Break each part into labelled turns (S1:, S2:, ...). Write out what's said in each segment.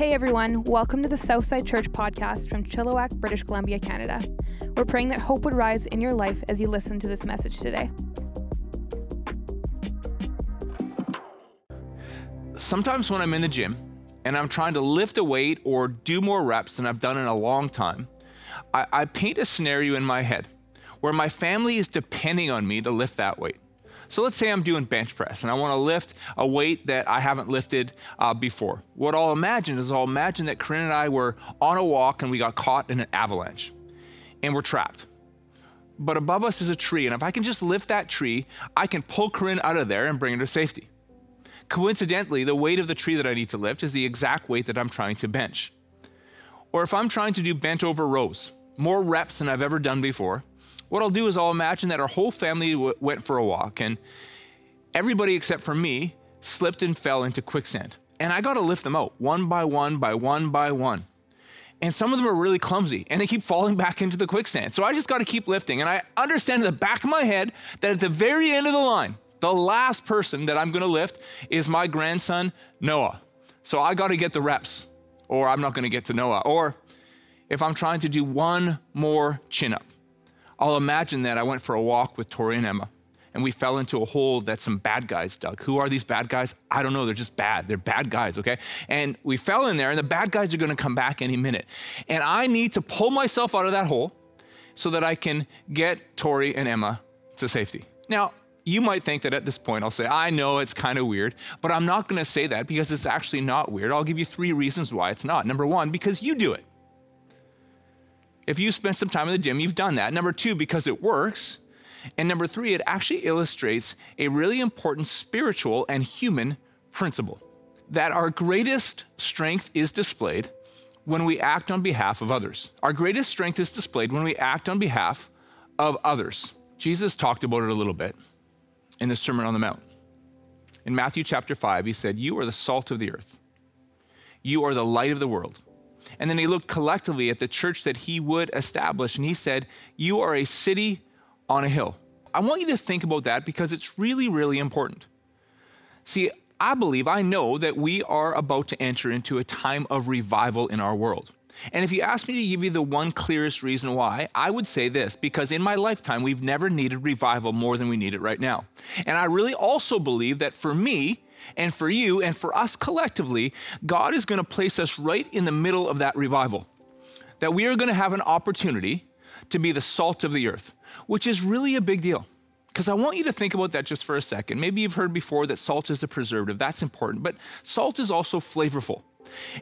S1: Hey everyone, welcome to the Southside Church podcast from Chilliwack, British Columbia, Canada. We're praying that hope would rise in your life as you listen to this message today.
S2: Sometimes when I'm in the gym and I'm trying to lift a weight or do more reps than I've done in a long time, I, I paint a scenario in my head where my family is depending on me to lift that weight. So let's say I'm doing bench press and I want to lift a weight that I haven't lifted uh, before. What I'll imagine is I'll imagine that Corinne and I were on a walk and we got caught in an avalanche and we're trapped. But above us is a tree, and if I can just lift that tree, I can pull Corinne out of there and bring her to safety. Coincidentally, the weight of the tree that I need to lift is the exact weight that I'm trying to bench. Or if I'm trying to do bent over rows, more reps than I've ever done before, what I'll do is I'll imagine that our whole family w- went for a walk and everybody except for me slipped and fell into quicksand. And I got to lift them out one by one by one by one. And some of them are really clumsy and they keep falling back into the quicksand. So I just got to keep lifting. And I understand in the back of my head that at the very end of the line, the last person that I'm going to lift is my grandson, Noah. So I got to get the reps or I'm not going to get to Noah. Or if I'm trying to do one more chin up, I'll imagine that I went for a walk with Tori and Emma, and we fell into a hole that some bad guys dug. Who are these bad guys? I don't know. They're just bad. They're bad guys, okay? And we fell in there, and the bad guys are gonna come back any minute. And I need to pull myself out of that hole so that I can get Tori and Emma to safety. Now, you might think that at this point I'll say, I know it's kind of weird, but I'm not gonna say that because it's actually not weird. I'll give you three reasons why it's not. Number one, because you do it. If you spent some time in the gym, you've done that. Number two, because it works. And number three, it actually illustrates a really important spiritual and human principle that our greatest strength is displayed when we act on behalf of others. Our greatest strength is displayed when we act on behalf of others. Jesus talked about it a little bit in the Sermon on the Mount. In Matthew chapter 5, he said, You are the salt of the earth, you are the light of the world. And then he looked collectively at the church that he would establish, and he said, You are a city on a hill. I want you to think about that because it's really, really important. See, I believe, I know that we are about to enter into a time of revival in our world. And if you ask me to give you the one clearest reason why, I would say this because in my lifetime, we've never needed revival more than we need it right now. And I really also believe that for me, and for you and for us collectively, God is going to place us right in the middle of that revival. That we are going to have an opportunity to be the salt of the earth, which is really a big deal. Because I want you to think about that just for a second. Maybe you've heard before that salt is a preservative, that's important, but salt is also flavorful.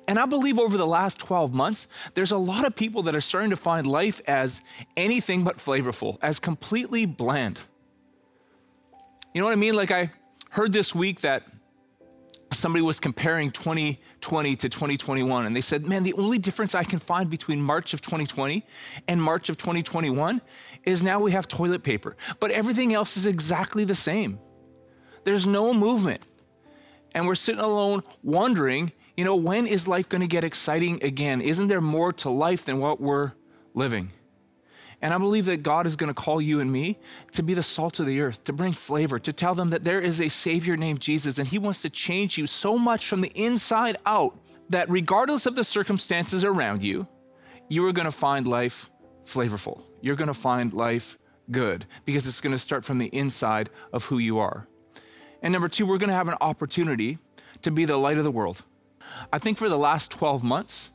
S2: And I believe over the last 12 months, there's a lot of people that are starting to find life as anything but flavorful, as completely bland. You know what I mean? Like I heard this week that somebody was comparing 2020 to 2021 and they said man the only difference i can find between march of 2020 and march of 2021 is now we have toilet paper but everything else is exactly the same there's no movement and we're sitting alone wondering you know when is life going to get exciting again isn't there more to life than what we're living and I believe that God is going to call you and me to be the salt of the earth, to bring flavor, to tell them that there is a Savior named Jesus, and He wants to change you so much from the inside out that regardless of the circumstances around you, you are going to find life flavorful. You're going to find life good because it's going to start from the inside of who you are. And number two, we're going to have an opportunity to be the light of the world. I think for the last 12 months,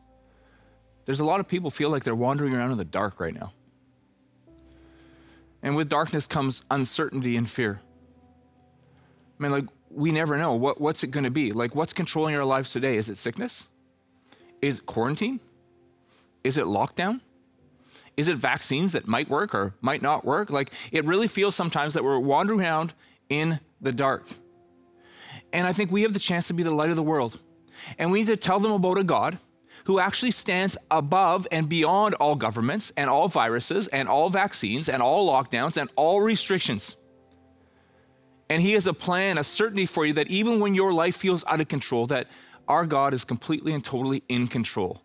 S2: there's a lot of people feel like they're wandering around in the dark right now. And with darkness comes uncertainty and fear. I mean, like, we never know. What, what's it going to be? Like, what's controlling our lives today? Is it sickness? Is it quarantine? Is it lockdown? Is it vaccines that might work or might not work? Like, it really feels sometimes that we're wandering around in the dark. And I think we have the chance to be the light of the world. And we need to tell them about a God who actually stands above and beyond all governments and all viruses and all vaccines and all lockdowns and all restrictions. And he has a plan, a certainty for you that even when your life feels out of control, that our God is completely and totally in control.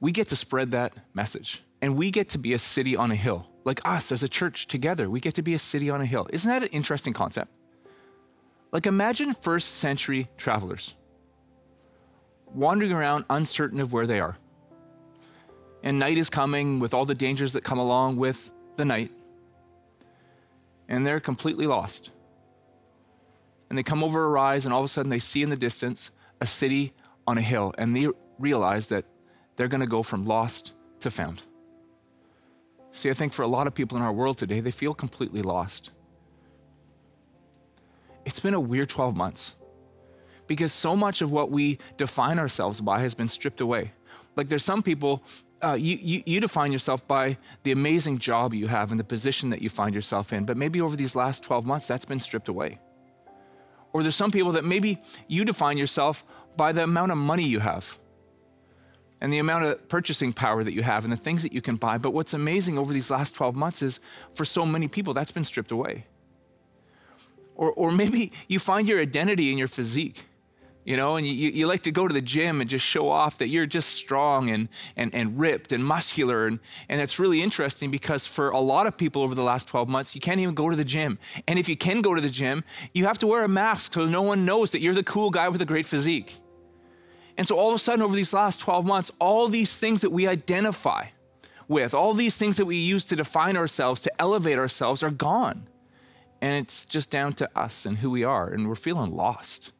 S2: We get to spread that message. And we get to be a city on a hill. Like us as a church together, we get to be a city on a hill. Isn't that an interesting concept? Like imagine first century travelers wandering around uncertain of where they are. And night is coming with all the dangers that come along with the night. And they're completely lost. And they come over a rise, and all of a sudden they see in the distance a city on a hill, and they realize that they're going to go from lost to found. See, I think for a lot of people in our world today, they feel completely lost. It's been a weird 12 months because so much of what we define ourselves by has been stripped away. Like there's some people, uh, you, you, you define yourself by the amazing job you have and the position that you find yourself in, but maybe over these last 12 months, that's been stripped away. Or there's some people that maybe you define yourself by the amount of money you have and the amount of purchasing power that you have and the things that you can buy. But what's amazing over these last 12 months is for so many people, that's been stripped away. Or, or maybe you find your identity in your physique, you know, and you, you like to go to the gym and just show off that you're just strong and, and, and ripped and muscular. And, and that's really interesting because for a lot of people over the last 12 months, you can't even go to the gym. And if you can go to the gym, you have to wear a mask so no one knows that you're the cool guy with a great physique. And so all of a sudden, over these last 12 months, all these things that we identify with, all these things that we use to define ourselves, to elevate ourselves, are gone. And it's just down to us and who we are. And we're feeling lost,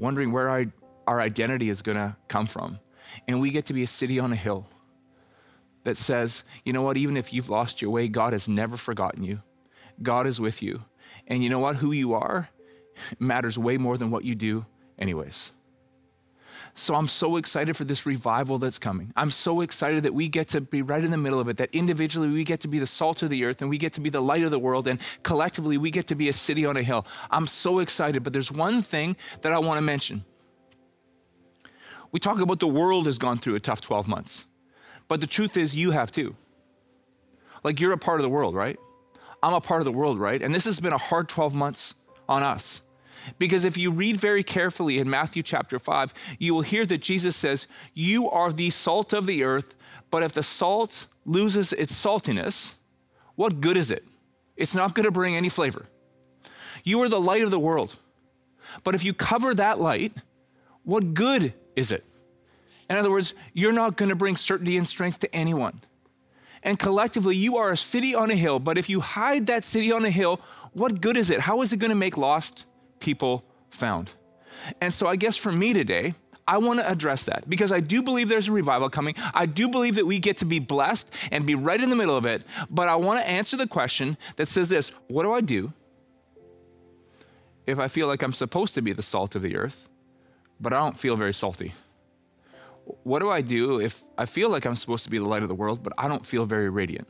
S2: wondering where our, our identity is going to come from. And we get to be a city on a hill that says, you know what, even if you've lost your way, God has never forgotten you. God is with you. And you know what? Who you are matters way more than what you do, anyways. So I'm so excited for this revival that's coming. I'm so excited that we get to be right in the middle of it, that individually we get to be the salt of the earth and we get to be the light of the world, and collectively we get to be a city on a hill. I'm so excited, but there's one thing that I want to mention. We talk about the world has gone through a tough 12 months, but the truth is, you have too. Like you're a part of the world, right? I'm a part of the world, right? And this has been a hard 12 months on us. Because if you read very carefully in Matthew chapter 5, you will hear that Jesus says, You are the salt of the earth, but if the salt loses its saltiness, what good is it? It's not going to bring any flavor. You are the light of the world. But if you cover that light, what good is it? In other words, you're not going to bring certainty and strength to anyone. And collectively, you are a city on a hill, but if you hide that city on a hill, what good is it? How is it going to make lost people found. And so I guess for me today, I want to address that because I do believe there's a revival coming. I do believe that we get to be blessed and be right in the middle of it. But I want to answer the question that says this What do I do if I feel like I'm supposed to be the salt of the earth, but I don't feel very salty? What do I do if I feel like I'm supposed to be the light of the world, but I don't feel very radiant?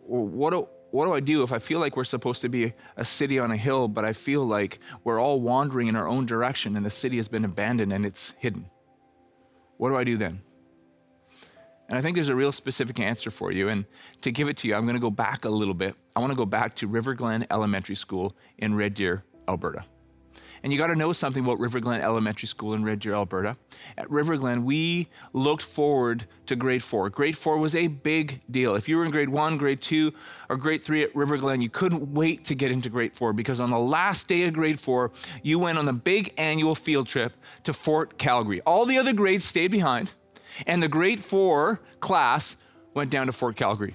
S2: What do, what do I do if I feel like we're supposed to be a city on a hill, but I feel like we're all wandering in our own direction and the city has been abandoned and it's hidden? What do I do then? And I think there's a real specific answer for you. And to give it to you, I'm going to go back a little bit. I want to go back to River Glen Elementary School in Red Deer, Alberta. And you got to know something about River Glen Elementary School in Red Deer, Alberta. At River Glen, we looked forward to grade four. Grade four was a big deal. If you were in grade one, grade two, or grade three at River Glen, you couldn't wait to get into grade four because on the last day of grade four, you went on the big annual field trip to Fort Calgary. All the other grades stayed behind, and the grade four class went down to Fort Calgary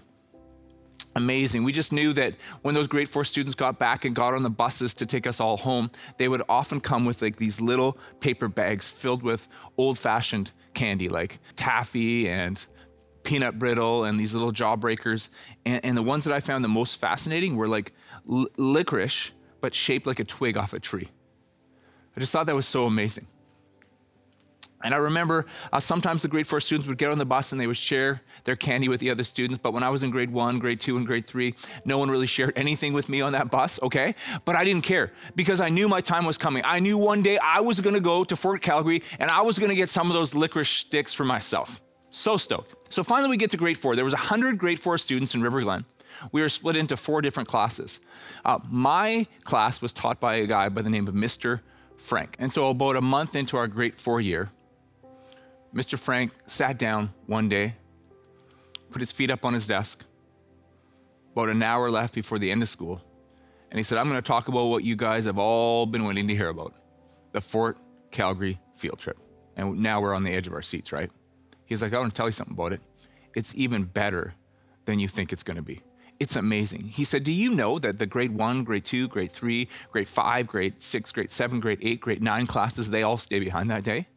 S2: amazing. We just knew that when those grade four students got back and got on the buses to take us all home, they would often come with like these little paper bags filled with old fashioned candy like taffy and peanut brittle and these little jawbreakers. And, and the ones that I found the most fascinating were like l- licorice, but shaped like a twig off a tree. I just thought that was so amazing. And I remember uh, sometimes the grade four students would get on the bus and they would share their candy with the other students. But when I was in grade one, grade two, and grade three, no one really shared anything with me on that bus, okay? But I didn't care because I knew my time was coming. I knew one day I was gonna go to Fort Calgary and I was gonna get some of those licorice sticks for myself. So stoked. So finally, we get to grade four. There was 100 grade four students in River Glen. We were split into four different classes. Uh, my class was taught by a guy by the name of Mr. Frank. And so, about a month into our grade four year, Mr. Frank sat down one day, put his feet up on his desk, about an hour left before the end of school, and he said, I'm going to talk about what you guys have all been waiting to hear about the Fort Calgary field trip. And now we're on the edge of our seats, right? He's like, I want to tell you something about it. It's even better than you think it's going to be. It's amazing. He said, Do you know that the grade one, grade two, grade three, grade five, grade six, grade seven, grade eight, grade nine classes, they all stay behind that day?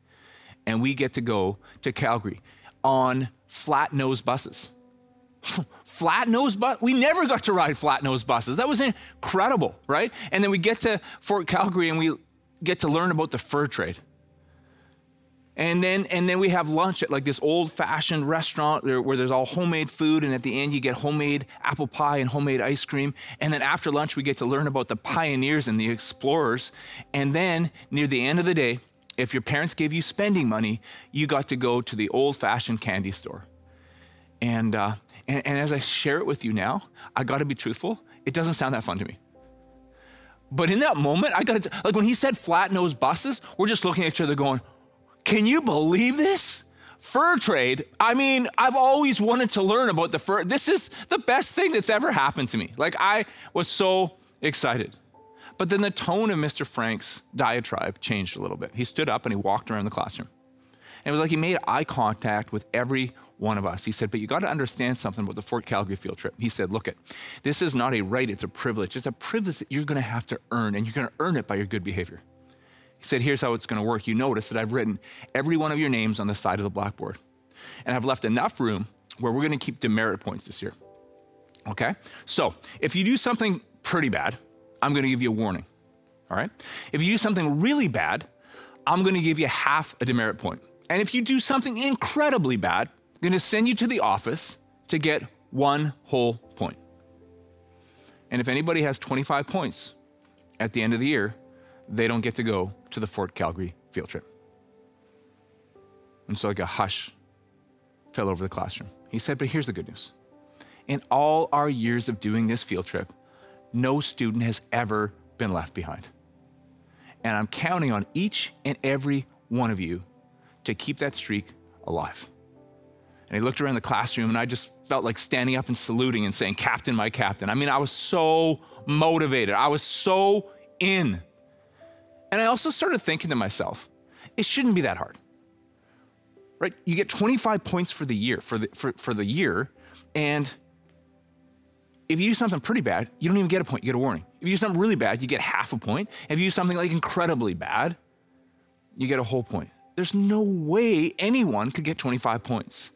S2: And we get to go to Calgary on flat nose buses. flat nose bus. We never got to ride flat nose buses. That was incredible, right? And then we get to Fort Calgary and we get to learn about the fur trade. And then, and then we have lunch at like this old fashioned restaurant where there's all homemade food. And at the end, you get homemade apple pie and homemade ice cream. And then after lunch, we get to learn about the pioneers and the explorers. And then near the end of the day, if your parents gave you spending money, you got to go to the old fashioned candy store. And, uh, and, and as I share it with you now, I got to be truthful, it doesn't sound that fun to me. But in that moment, I got to, like when he said flat nosed buses, we're just looking at each other going, can you believe this? Fur trade. I mean, I've always wanted to learn about the fur. This is the best thing that's ever happened to me. Like, I was so excited. But then the tone of Mr. Frank's diatribe changed a little bit. He stood up and he walked around the classroom. And it was like he made eye contact with every one of us. He said, But you got to understand something about the Fort Calgary field trip. He said, Look, it, this is not a right, it's a privilege. It's a privilege that you're going to have to earn, and you're going to earn it by your good behavior. He said, Here's how it's going to work. You notice that I've written every one of your names on the side of the blackboard. And I've left enough room where we're going to keep demerit points this year. Okay? So if you do something pretty bad, I'm going to give you a warning. All right? If you do something really bad, I'm going to give you half a demerit point. And if you do something incredibly bad, I'm going to send you to the office to get one whole point. And if anybody has 25 points at the end of the year, they don't get to go to the Fort Calgary field trip. And so like a hush fell over the classroom. He said, But here's the good news. In all our years of doing this field trip, no student has ever been left behind. And I'm counting on each and every one of you to keep that streak alive. And he looked around the classroom, and I just felt like standing up and saluting and saying, Captain, my captain. I mean, I was so motivated. I was so in. And I also started thinking to myself, it shouldn't be that hard. Right? You get 25 points for the year, for the, for, for the year, and if you do something pretty bad, you don't even get a point, you get a warning. If you do something really bad, you get half a point. If you do something like incredibly bad, you get a whole point. There's no way anyone could get 25 points.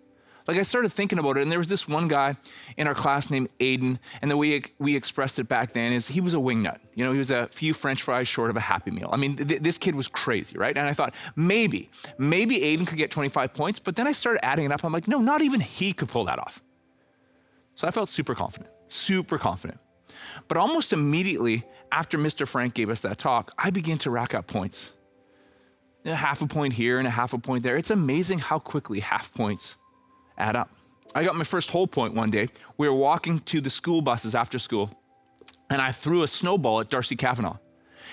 S2: Like I started thinking about it, and there was this one guy in our class named Aiden, and the way we expressed it back then is he was a wingnut. You know, he was a few French fries short of a Happy Meal. I mean, th- this kid was crazy, right? And I thought maybe, maybe Aiden could get 25 points, but then I started adding it up. I'm like, no, not even he could pull that off. So I felt super confident, super confident. But almost immediately after Mr. Frank gave us that talk, I began to rack up points. A half a point here and a half a point there. It's amazing how quickly half points add up. I got my first whole point one day. We were walking to the school buses after school, and I threw a snowball at Darcy Kavanaugh.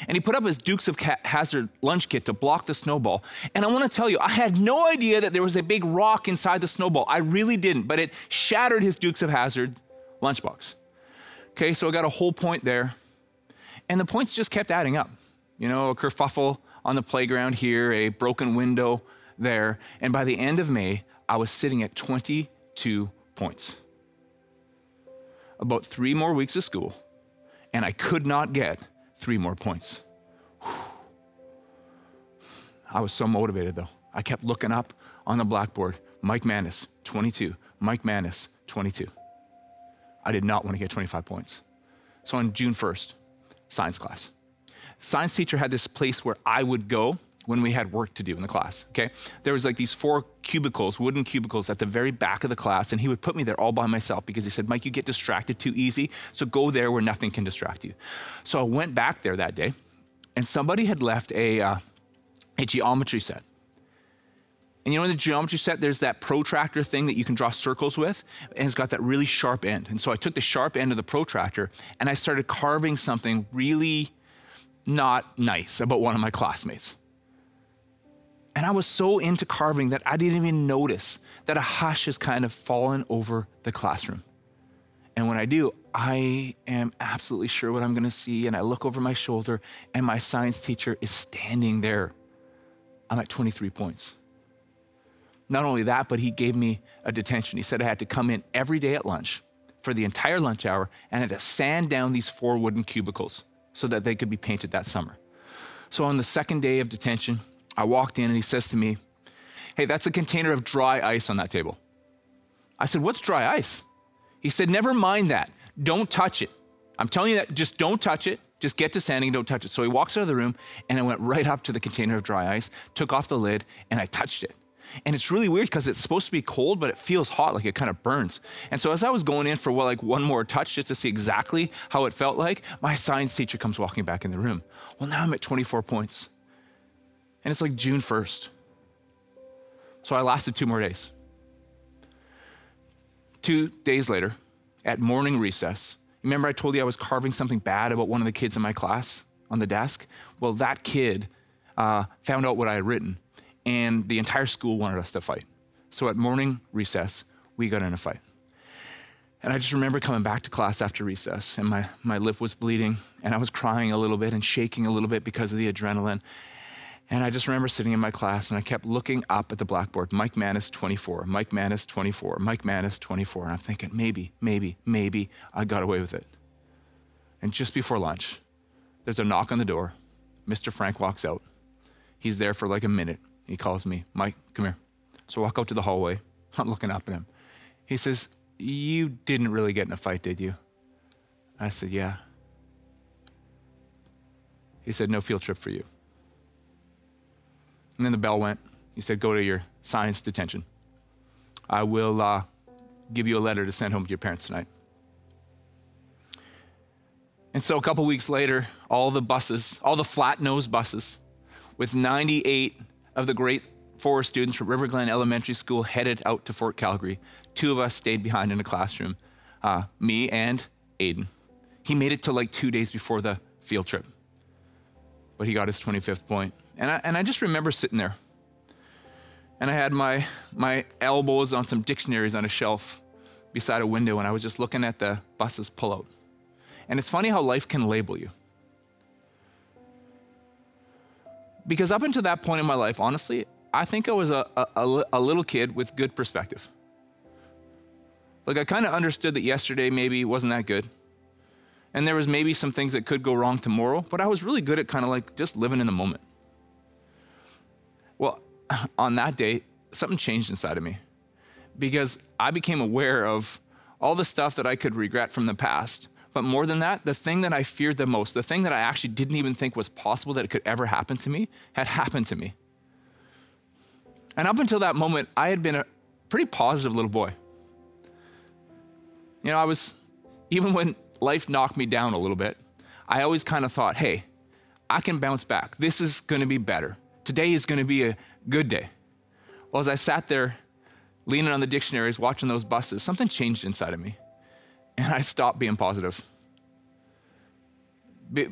S2: And he put up his Dukes of Hazzard lunch kit to block the snowball. And I want to tell you, I had no idea that there was a big rock inside the snowball. I really didn't, but it shattered his Dukes of Hazzard lunchbox. Okay, so I got a whole point there. And the points just kept adding up. You know, a kerfuffle on the playground here, a broken window there. And by the end of May, I was sitting at 22 points. About three more weeks of school, and I could not get three more points. I was so motivated though. I kept looking up on the blackboard Mike Manis, 22. Mike Manis, 22. I did not want to get 25 points. So on June 1st, science class. Science teacher had this place where I would go when we had work to do in the class, okay? There was like these four cubicles, wooden cubicles at the very back of the class, and he would put me there all by myself because he said, Mike, you get distracted too easy, so go there where nothing can distract you. So I went back there that day, and somebody had left a, uh, a geometry set. And you know, in the geometry set, there's that protractor thing that you can draw circles with, and it's got that really sharp end. And so I took the sharp end of the protractor and I started carving something really not nice about one of my classmates. And I was so into carving that I didn't even notice that a hush has kind of fallen over the classroom. And when I do, I am absolutely sure what I'm to see. And I look over my shoulder, and my science teacher is standing there I'm at 23 points. Not only that, but he gave me a detention. He said I had to come in every day at lunch for the entire lunch hour and had to sand down these four wooden cubicles so that they could be painted that summer. So on the second day of detention, I walked in and he says to me, Hey, that's a container of dry ice on that table. I said, What's dry ice? He said, Never mind that. Don't touch it. I'm telling you that, just don't touch it. Just get to sanding, don't touch it. So he walks out of the room, and I went right up to the container of dry ice, took off the lid, and I touched it. And it's really weird because it's supposed to be cold, but it feels hot, like it kind of burns. And so as I was going in for well, like one more touch just to see exactly how it felt like, my science teacher comes walking back in the room. Well, now I'm at 24 points. And it's like June 1st. So I lasted two more days. Two days later, at morning recess, remember I told you I was carving something bad about one of the kids in my class on the desk? Well, that kid uh, found out what I had written and the entire school wanted us to fight. So at morning recess, we got in a fight. And I just remember coming back to class after recess, and my, my lip was bleeding, and I was crying a little bit and shaking a little bit because of the adrenaline. And I just remember sitting in my class, and I kept looking up at the blackboard Mike Manis 24, Mike Manis 24, Mike Manis 24. And I'm thinking, maybe, maybe, maybe I got away with it. And just before lunch, there's a knock on the door. Mr. Frank walks out. He's there for like a minute. He calls me, Mike, come here. So I walk out to the hallway. I'm looking up at him. He says, You didn't really get in a fight, did you? I said, Yeah. He said, No field trip for you. And then the bell went. He said, Go to your science detention. I will uh, give you a letter to send home to your parents tonight. And so a couple weeks later, all the buses, all the flat nosed buses with 98 of the great four students from River Glen Elementary School headed out to Fort Calgary. Two of us stayed behind in the classroom, uh, me and Aiden. He made it to like two days before the field trip, but he got his 25th point. And I, and I just remember sitting there, and I had my, my elbows on some dictionaries on a shelf beside a window, and I was just looking at the buses pull out. And it's funny how life can label you. Because up until that point in my life, honestly, I think I was a, a, a little kid with good perspective. Like I kind of understood that yesterday maybe wasn't that good. And there was maybe some things that could go wrong tomorrow, but I was really good at kind of like just living in the moment. Well, on that day, something changed inside of me because I became aware of all the stuff that I could regret from the past but more than that, the thing that I feared the most, the thing that I actually didn't even think was possible that it could ever happen to me, had happened to me. And up until that moment, I had been a pretty positive little boy. You know, I was, even when life knocked me down a little bit, I always kind of thought, hey, I can bounce back. This is going to be better. Today is going to be a good day. Well, as I sat there leaning on the dictionaries, watching those buses, something changed inside of me and I stopped being positive. Be,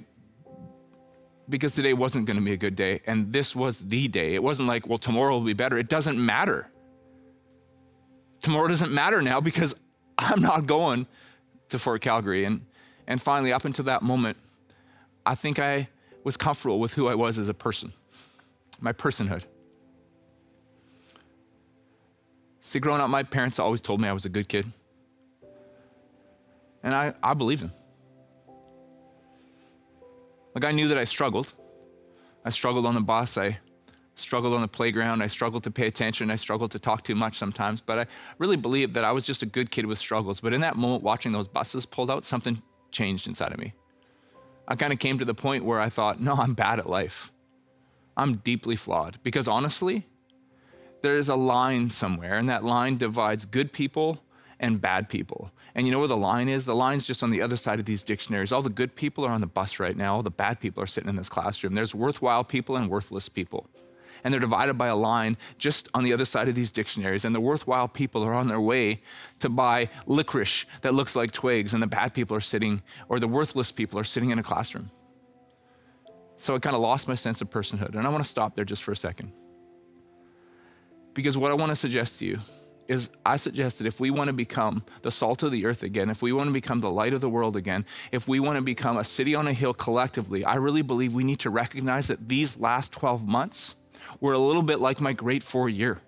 S2: because today wasn't going to be a good day, and this was the day. It wasn't like, well, tomorrow will be better. It doesn't matter. Tomorrow doesn't matter now because I'm not going to Fort Calgary. And, and finally, up until that moment, I think I was comfortable with who I was as a person, my personhood. See, growing up, my parents always told me I was a good kid. And I, I believed him. Like I knew that I struggled. I struggled on the bus. I struggled on the playground. I struggled to pay attention. I struggled to talk too much sometimes. But I really believed that I was just a good kid with struggles. But in that moment, watching those buses pulled out, something changed inside of me. I kind of came to the point where I thought, no, I'm bad at life. I'm deeply flawed. Because honestly, there's a line somewhere, and that line divides good people and bad people. And you know where the line is? The line's just on the other side of these dictionaries. All the good people are on the bus right now, all the bad people are sitting in this classroom. There's worthwhile people and worthless people. And they're divided by a line just on the other side of these dictionaries. And the worthwhile people are on their way to buy licorice that looks like twigs, and the bad people are sitting, or the worthless people are sitting in a classroom. So I kind of lost my sense of personhood. And I want to stop there just for a second. Because what I want to suggest to you is I suggest that if we want to become the salt of the earth again, if we want to become the light of the world again, if we want to become a city on a hill collectively, I really believe we need to recognize that these last 12 months We're a little bit like my great four year.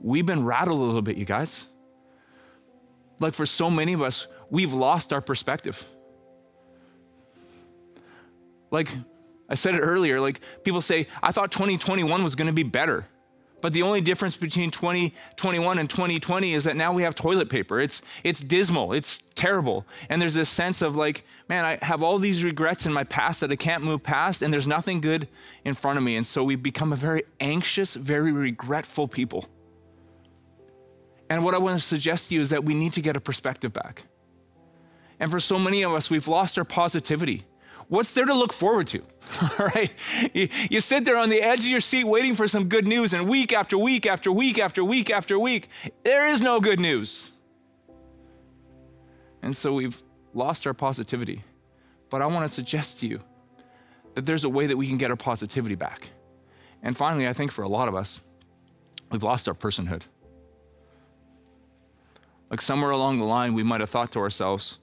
S2: We've been rattled a little bit, you guys. Like for so many of us, we've lost our perspective. Like I said it earlier, like people say, I thought 2021 was going to be better. But the only difference between 2021 and 2020 is that now we have toilet paper. It's, it's dismal, it's terrible. And there's this sense of like, man, I have all these regrets in my past that I can't move past, and there's nothing good in front of me. And so we become a very anxious, very regretful people. And what I want to suggest to you is that we need to get a perspective back. And for so many of us, we've lost our positivity what's there to look forward to? All right? You, you, sit there on the edge of your seat waiting for some good news, and week after week after week after week after week, there is no good news. And so we've lost our positivity. But I want to suggest to you that there's a way that we can get our positivity back. And finally, I think for a lot of us, we've lost our personhood. Like somewhere along the line, we might have thought to ourselves,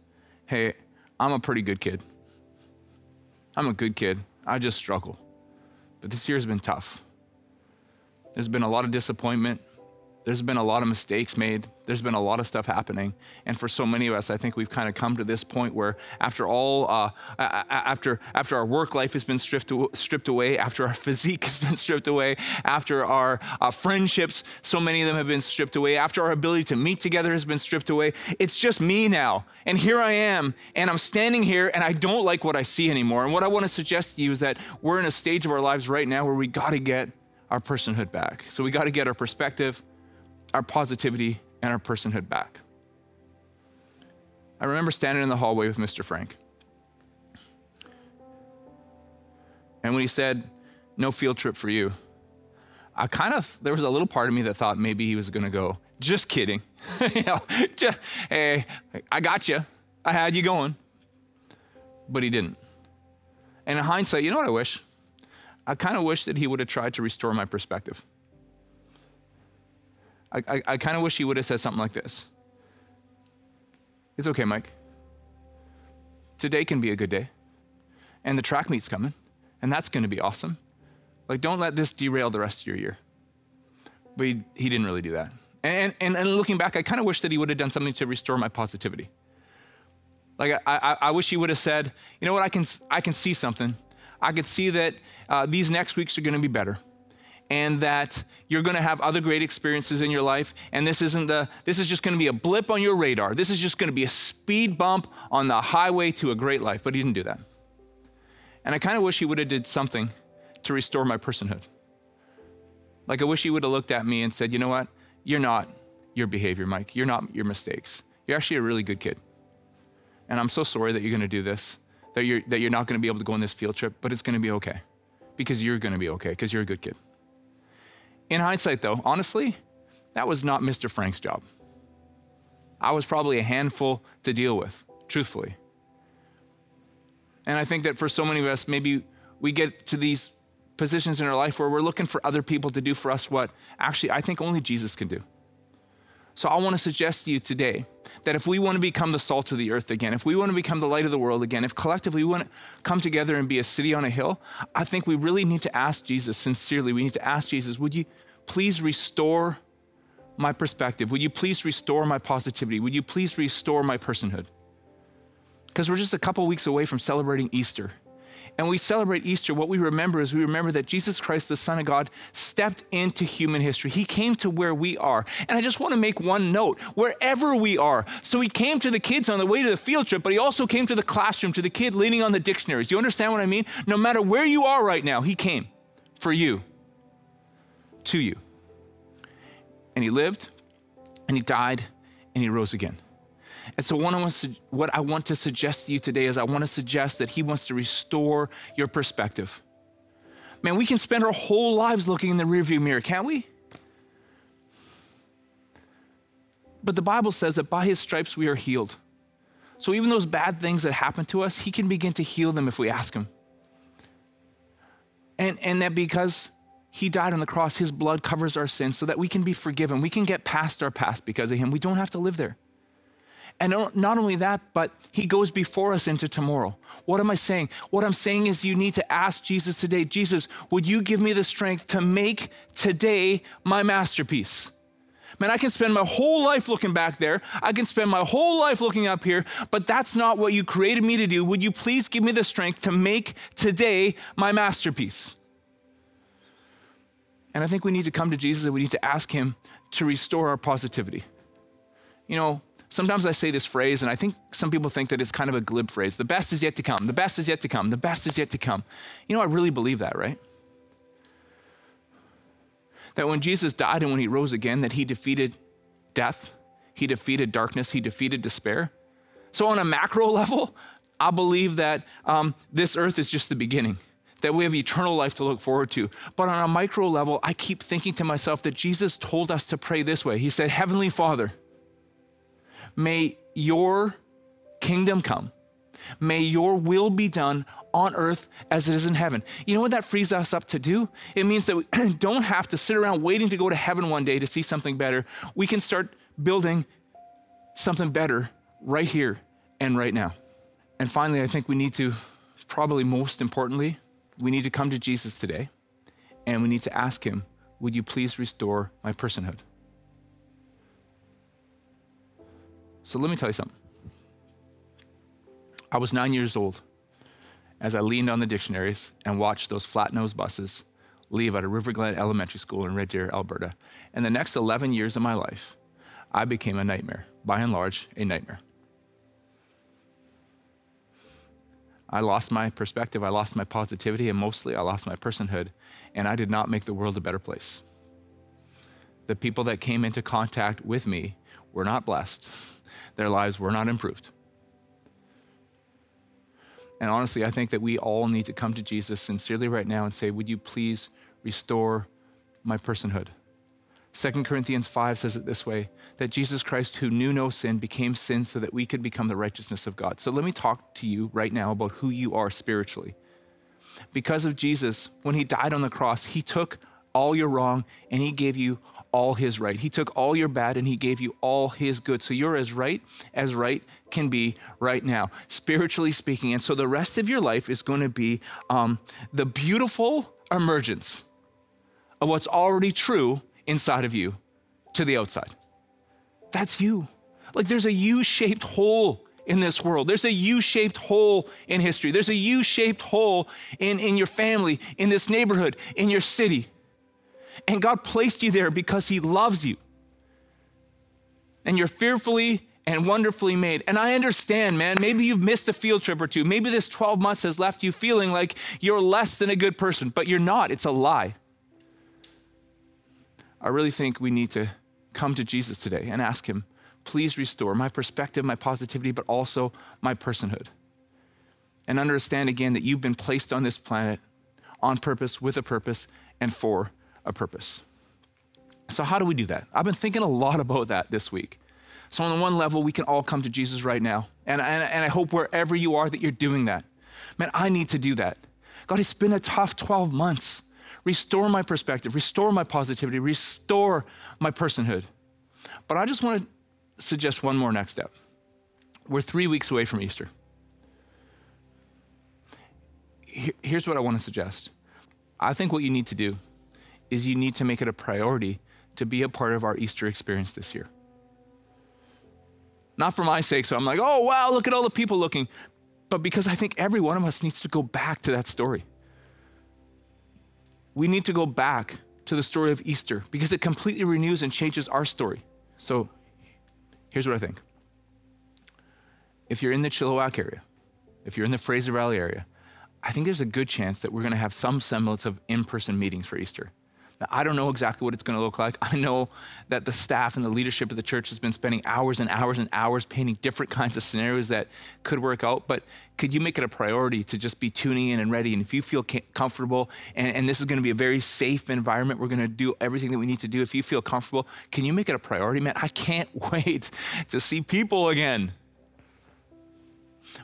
S2: hey, I'm a pretty good kid. I'm a good kid. I just struggle. But this year's been tough. There's been a lot of disappointment. There's been a lot of mistakes made. There's been a lot of stuff happening. And for so many of us, I think we've kind of come to this point where after all, uh, after, after our work life has been stripped, stripped away, after our physique has been stripped away, after our uh, friendships, so many of them have been stripped away, after our ability to meet together has been stripped away, it's just me now. And here I am, and I'm standing here, and I don't like what I see anymore. And what I want to suggest to you is that we're in a stage of our lives right now where we got to get our personhood back. So we got to get our perspective our positivity and our personhood back. I remember standing in the hallway with Mr. Frank. And when he said, No field trip for you, I kind of, there was a little part of me that thought maybe he was going to go, Just kidding. you know, just, hey, I got you. I had you going. But he didn't. And in hindsight, you know what I wish? I kind of wish that he would have tried to restore my perspective. I, I, I kind of wish he would have said something like this It's okay, Mike. Today can be a good day. And the track meet's coming, and that's going to be awesome. Like, don't let this derail the rest of your year. But he, he didn't really do that. And, and, and looking back, I kind of wish that he would have done something to restore my positivity. Like, I, I, I, wish he would have said, you know what, I can, I can see something. I could see that uh, these next weeks are going to be better and that you're going to have other great experiences in your life. And this isn't the this is just going to be a blip on your radar. This is just going to be a speed bump on the highway to a great life. But he didn't do that. And i kind of wish he would have did something to restore my personhood. Like i wish he would have looked at me and said you know what? You're not your behavior mike. You're not your mistakes. You're actually a really good kid. And i'm so sorry that you're going to do this that you're that you're not going to be able to go on this field trip but it's going to be okay because you're going to be okay because you're a good kid in hindsight, though, honestly, that was not Mr. Frank's job. I was probably a handful to deal with, truthfully. And I think that for so many of us, maybe we get to these positions in our life where we're looking for other people to do for us what actually I think only Jesus can do. So I want to suggest to you today that if we want to become the salt of the earth again, if we want to become the light of the world again, if collectively we want to come together and be a city on a hill, I think we really need to ask Jesus sincerely. We need to ask Jesus, would you please restore my perspective? Would you please restore my positivity? Would you please restore my personhood? Because we're just a couple weeks away from celebrating Easter and we celebrate Easter, what we remember is we remember that Jesus Christ, the Son of God, stepped into human history. He came to where we are. And I just want to make one note wherever we are. So he came to the kids on the way to the field trip, but he also came to the classroom, to the kid leaning on the dictionaries. You understand what I mean? No matter where you are right now, he came for you, to you. And he lived, and he died, and he rose again. And so, what I, want to, what I want to suggest to you today is I want to suggest that He wants to restore your perspective. Man, we can spend our whole lives looking in the rearview mirror, can't we? But the Bible says that by His stripes we are healed. So, even those bad things that happen to us, He can begin to heal them if we ask Him. And, and that because he died on the cross. His blood covers our sins so that we can be forgiven. We can get past our past because of Him. We don't have to live there. And not only that, but he goes before us into tomorrow. What am I saying? What I'm saying is you need to ask Jesus today Jesus, would you give me the strength to make today my masterpiece? Man, I can spend my whole life looking back there. I can spend my whole life looking up here, but that's not what you created me to do. Would you please give me the strength to make today my masterpiece? And I think we need to come to Jesus and we need to ask him to restore our positivity. You know, sometimes I say this phrase, and I think some people think that it's kind of a glib phrase the best is yet to come, the best is yet to come, the best is yet to come. You know, I really believe that, right? That when Jesus died and when he rose again, that he defeated death, he defeated darkness, he defeated despair. So, on a macro level, I believe that um, this earth is just the beginning that we have eternal life to look forward to. But on a micro level, I keep thinking to myself that Jesus told us to pray this way. He said, Heavenly Father, may your kingdom come. May your will be done on earth as it is in heaven. You know what that frees us up to do? It means that we don't have to sit around waiting to go to heaven one day to see something better. We can start building something better right here and right now. And finally, I think we need to, probably most importantly, we need to come to Jesus today and we need to ask him, Would you please restore my personhood? So let me tell you something. I was nine years old as I leaned on the dictionaries and watched those flat nosed buses leave out of River Glen Elementary School in Red Deer, Alberta. And the next 11 years of my life, I became a nightmare, by and large, a nightmare. I lost my perspective, I lost my positivity, and mostly I lost my personhood, and I did not make the world a better place. The people that came into contact with me were not blessed, their lives were not improved. And honestly, I think that we all need to come to Jesus sincerely right now and say, Would you please restore my personhood? 2 Corinthians 5 says it this way that Jesus Christ, who knew no sin, became sin so that we could become the righteousness of God. So let me talk to you right now about who you are spiritually. Because of Jesus, when he died on the cross, he took all your wrong and he gave you all his right. He took all your bad and he gave you all his good. So you're as right as right can be right now, spiritually speaking. And so the rest of your life is going to be um, the beautiful emergence of what's already true inside of you to the outside. That's you. Like there's a U shaped hole in this world. There's a U shaped hole in history. There's a U shaped hole in, in your family, in this neighborhood, in your city. And God placed you there because He loves you. And you're fearfully and wonderfully made. And I understand, man, maybe you've missed a field trip or two. Maybe this 12 months has left you feeling like you're less than a good person, but you're not. It's a lie. I really think we need to come to Jesus today and ask Him, please restore my perspective, my positivity, but also my personhood. And understand again that you've been placed on this planet on purpose, with a purpose, and for a purpose. So, how do we do that? I've been thinking a lot about that this week. So, on the one level, we can all come to Jesus right now. And, and, and I hope wherever you are that you're doing that. Man, I need to do that. God, it's been a tough 12 months. Restore my perspective, restore my positivity, restore my personhood. But I just want to suggest one more next step. We're three weeks away from Easter. Here's what I want to suggest. I think what you need to do is you need to make it a priority to be a part of our Easter experience this year. Not for my sake, so I'm like, oh, wow, look at all the people looking, but because I think every one of us needs to go back to that story we need to go back to the story of Easter because it completely renews and changes our story. So here's what I think. If you're in the Chilliwack area, if you're in the Fraser Valley area, I think there's a good chance that we're going to have some semblance of in person meetings for Easter. I don't know exactly what it's going to look like. I know that the staff and the leadership of the church has been spending hours and hours and hours painting different kinds of scenarios that could work out. But could you make it a priority to just be tuning in and ready? And if you feel comfortable, and, and this is going to be a very safe environment, we're going to do everything that we need to do. If you feel comfortable, can you make it a priority? Man, I can't wait to see people again.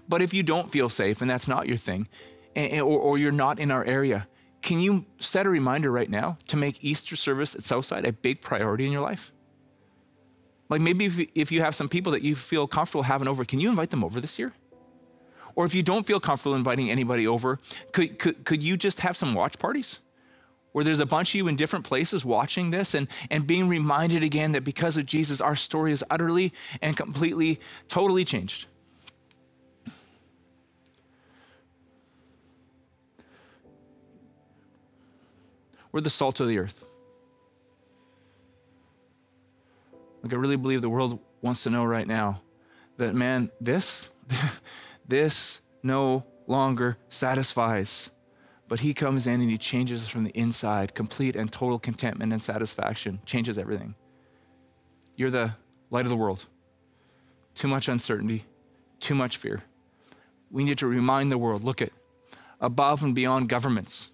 S2: But if you don't feel safe and that's not your thing, and, or, or you're not in our area, can you set a reminder right now to make Easter service at Southside a big priority in your life? Like maybe if, if you have some people that you feel comfortable having over, can you invite them over this year? Or if you don't feel comfortable inviting anybody over, could, could, could you just have some watch parties? Where there's a bunch of you in different places watching this and, and being reminded again that because of Jesus, our story is utterly and completely, totally changed. We're the salt of the earth. Like, I really believe the world wants to know right now that, man, this, this no longer satisfies. But he comes in and he changes from the inside, complete and total contentment and satisfaction, changes everything. You're the light of the world. Too much uncertainty, too much fear. We need to remind the world look at above and beyond governments,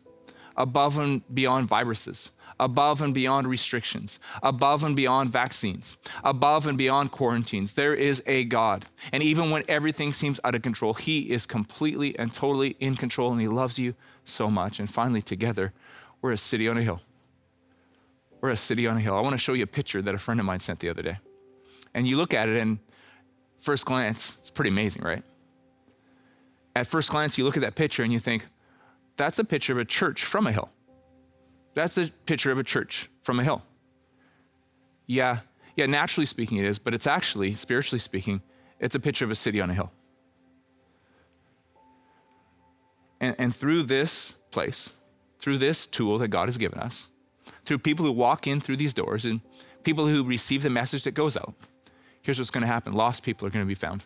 S2: above and beyond viruses, above and beyond restrictions, above and beyond vaccines, above and beyond quarantines. There is a God. And even when everything seems out of control, He is completely and totally in control and He loves you so much. And finally, together, we're a city on a hill. We're a city on a hill. I want to show you a picture that a friend of mine sent the other day. And you look at it, and first glance, it's pretty amazing, right? At first glance, you look at that picture and you think, that's a picture of a church from a hill. That's a picture of a church from a hill. Yeah, yeah, naturally speaking, it is, but it's actually, spiritually speaking, it's a picture of a city on a hill. And, and through this place, through this tool that God has given us, through people who walk in through these doors and people who receive the message that goes out, here's what's going to happen lost people are going to be found,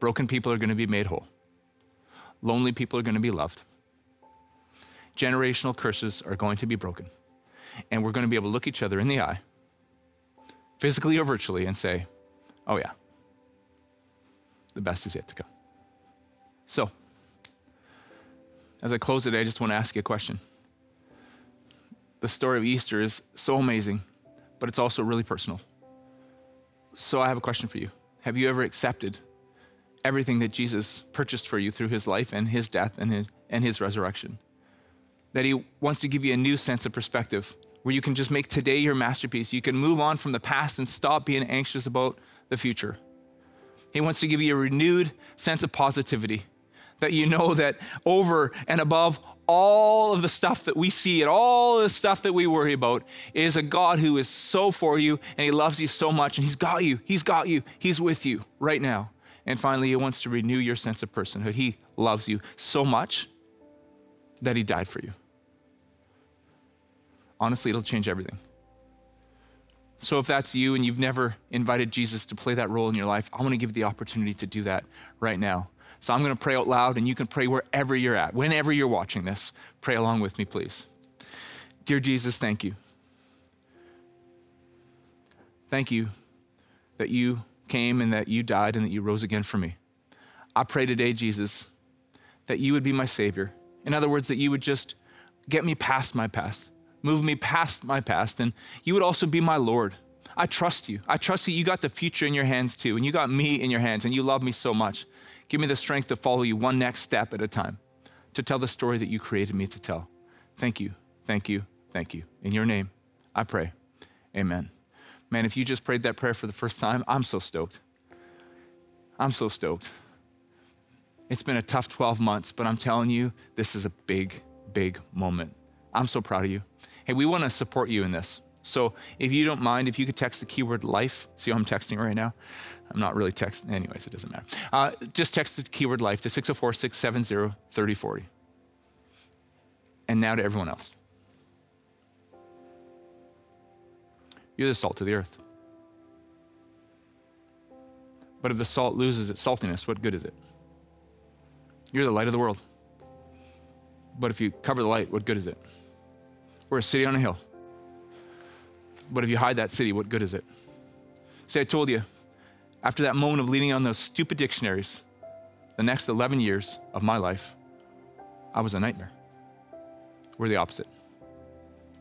S2: broken people are going to be made whole, lonely people are going to be loved generational curses are going to be broken. And we're going to be able to look each other in the eye, physically or virtually, and say, oh, yeah, the best is yet to come. So, as I close today, I just want to ask you a question. The story of Easter is so amazing, but it's also really personal. So, I have a question for you. Have you ever accepted everything that Jesus purchased for you through his life and his death and his, and his resurrection? that He wants to give you a new sense of perspective where you can just make today your masterpiece. You can move on from the past and stop being anxious about the future. He wants to give you a renewed sense of positivity that you know that over and above all of the stuff that we see and all the stuff that we worry about is a God who is so for you and He loves you so much and He's got you. He's got you. He's with you right now. And finally, He wants to renew your sense of personhood. He loves you so much that He died for you. Honestly, it'll change everything. So, if that's you and you've never invited Jesus to play that role in your life, I want to give you the opportunity to do that right now. So, I'm going to pray out loud, and you can pray wherever you're at, whenever you're watching this. Pray along with me, please. Dear Jesus, thank you. Thank you that you came and that you died and that you rose again for me. I pray today, Jesus, that you would be my Savior, in other words, that you would just get me past my past, move me past my past, and you would also be my Lord. I trust you. I trust that you got the future in your hands too, and you got me in your hands, and you love me so much. Give me the strength to follow you one next step at a time, to tell the story that you created me to tell. Thank you, thank you, thank you. In your name, I pray. Amen. Man, if you just prayed that prayer for the first time, I'm so stoked. I'm so stoked. It's been a tough 12 months, but I'm telling you, this is a big, big moment. I'm so proud of you. Hey, we want to support you in this. So if you don't mind, if you could text the keyword life, see how I'm texting right now? I'm not really texting, anyways, it doesn't matter. Uh, just text the keyword life to 604 670 3040. And now to everyone else. You're the salt of the earth. But if the salt loses its saltiness, what good is it? You're the light of the world. But if you cover the light, what good is it? We're a city on a hill. But if you hide that city, what good is it? See, I told you, after that moment of leaning on those stupid dictionaries, the next 11 years of my life, I was a nightmare. We're the opposite.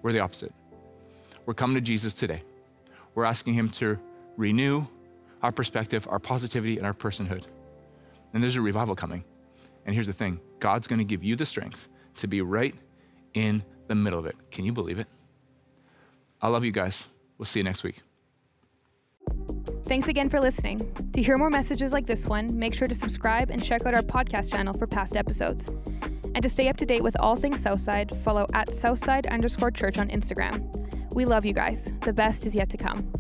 S2: We're the opposite. We're coming to Jesus today. We're asking Him to renew our perspective, our positivity, and our personhood. And there's a revival coming. And here's the thing God's going to give you the strength to be right in the middle of it. Can you believe it? I love you guys. We'll see you next week.
S1: Thanks again for listening. To hear more messages like this one, make sure to subscribe and check out our podcast channel for past episodes. And to stay up to date with all things Southside, follow at Southside underscore church on Instagram. We love you guys. The best is yet to come.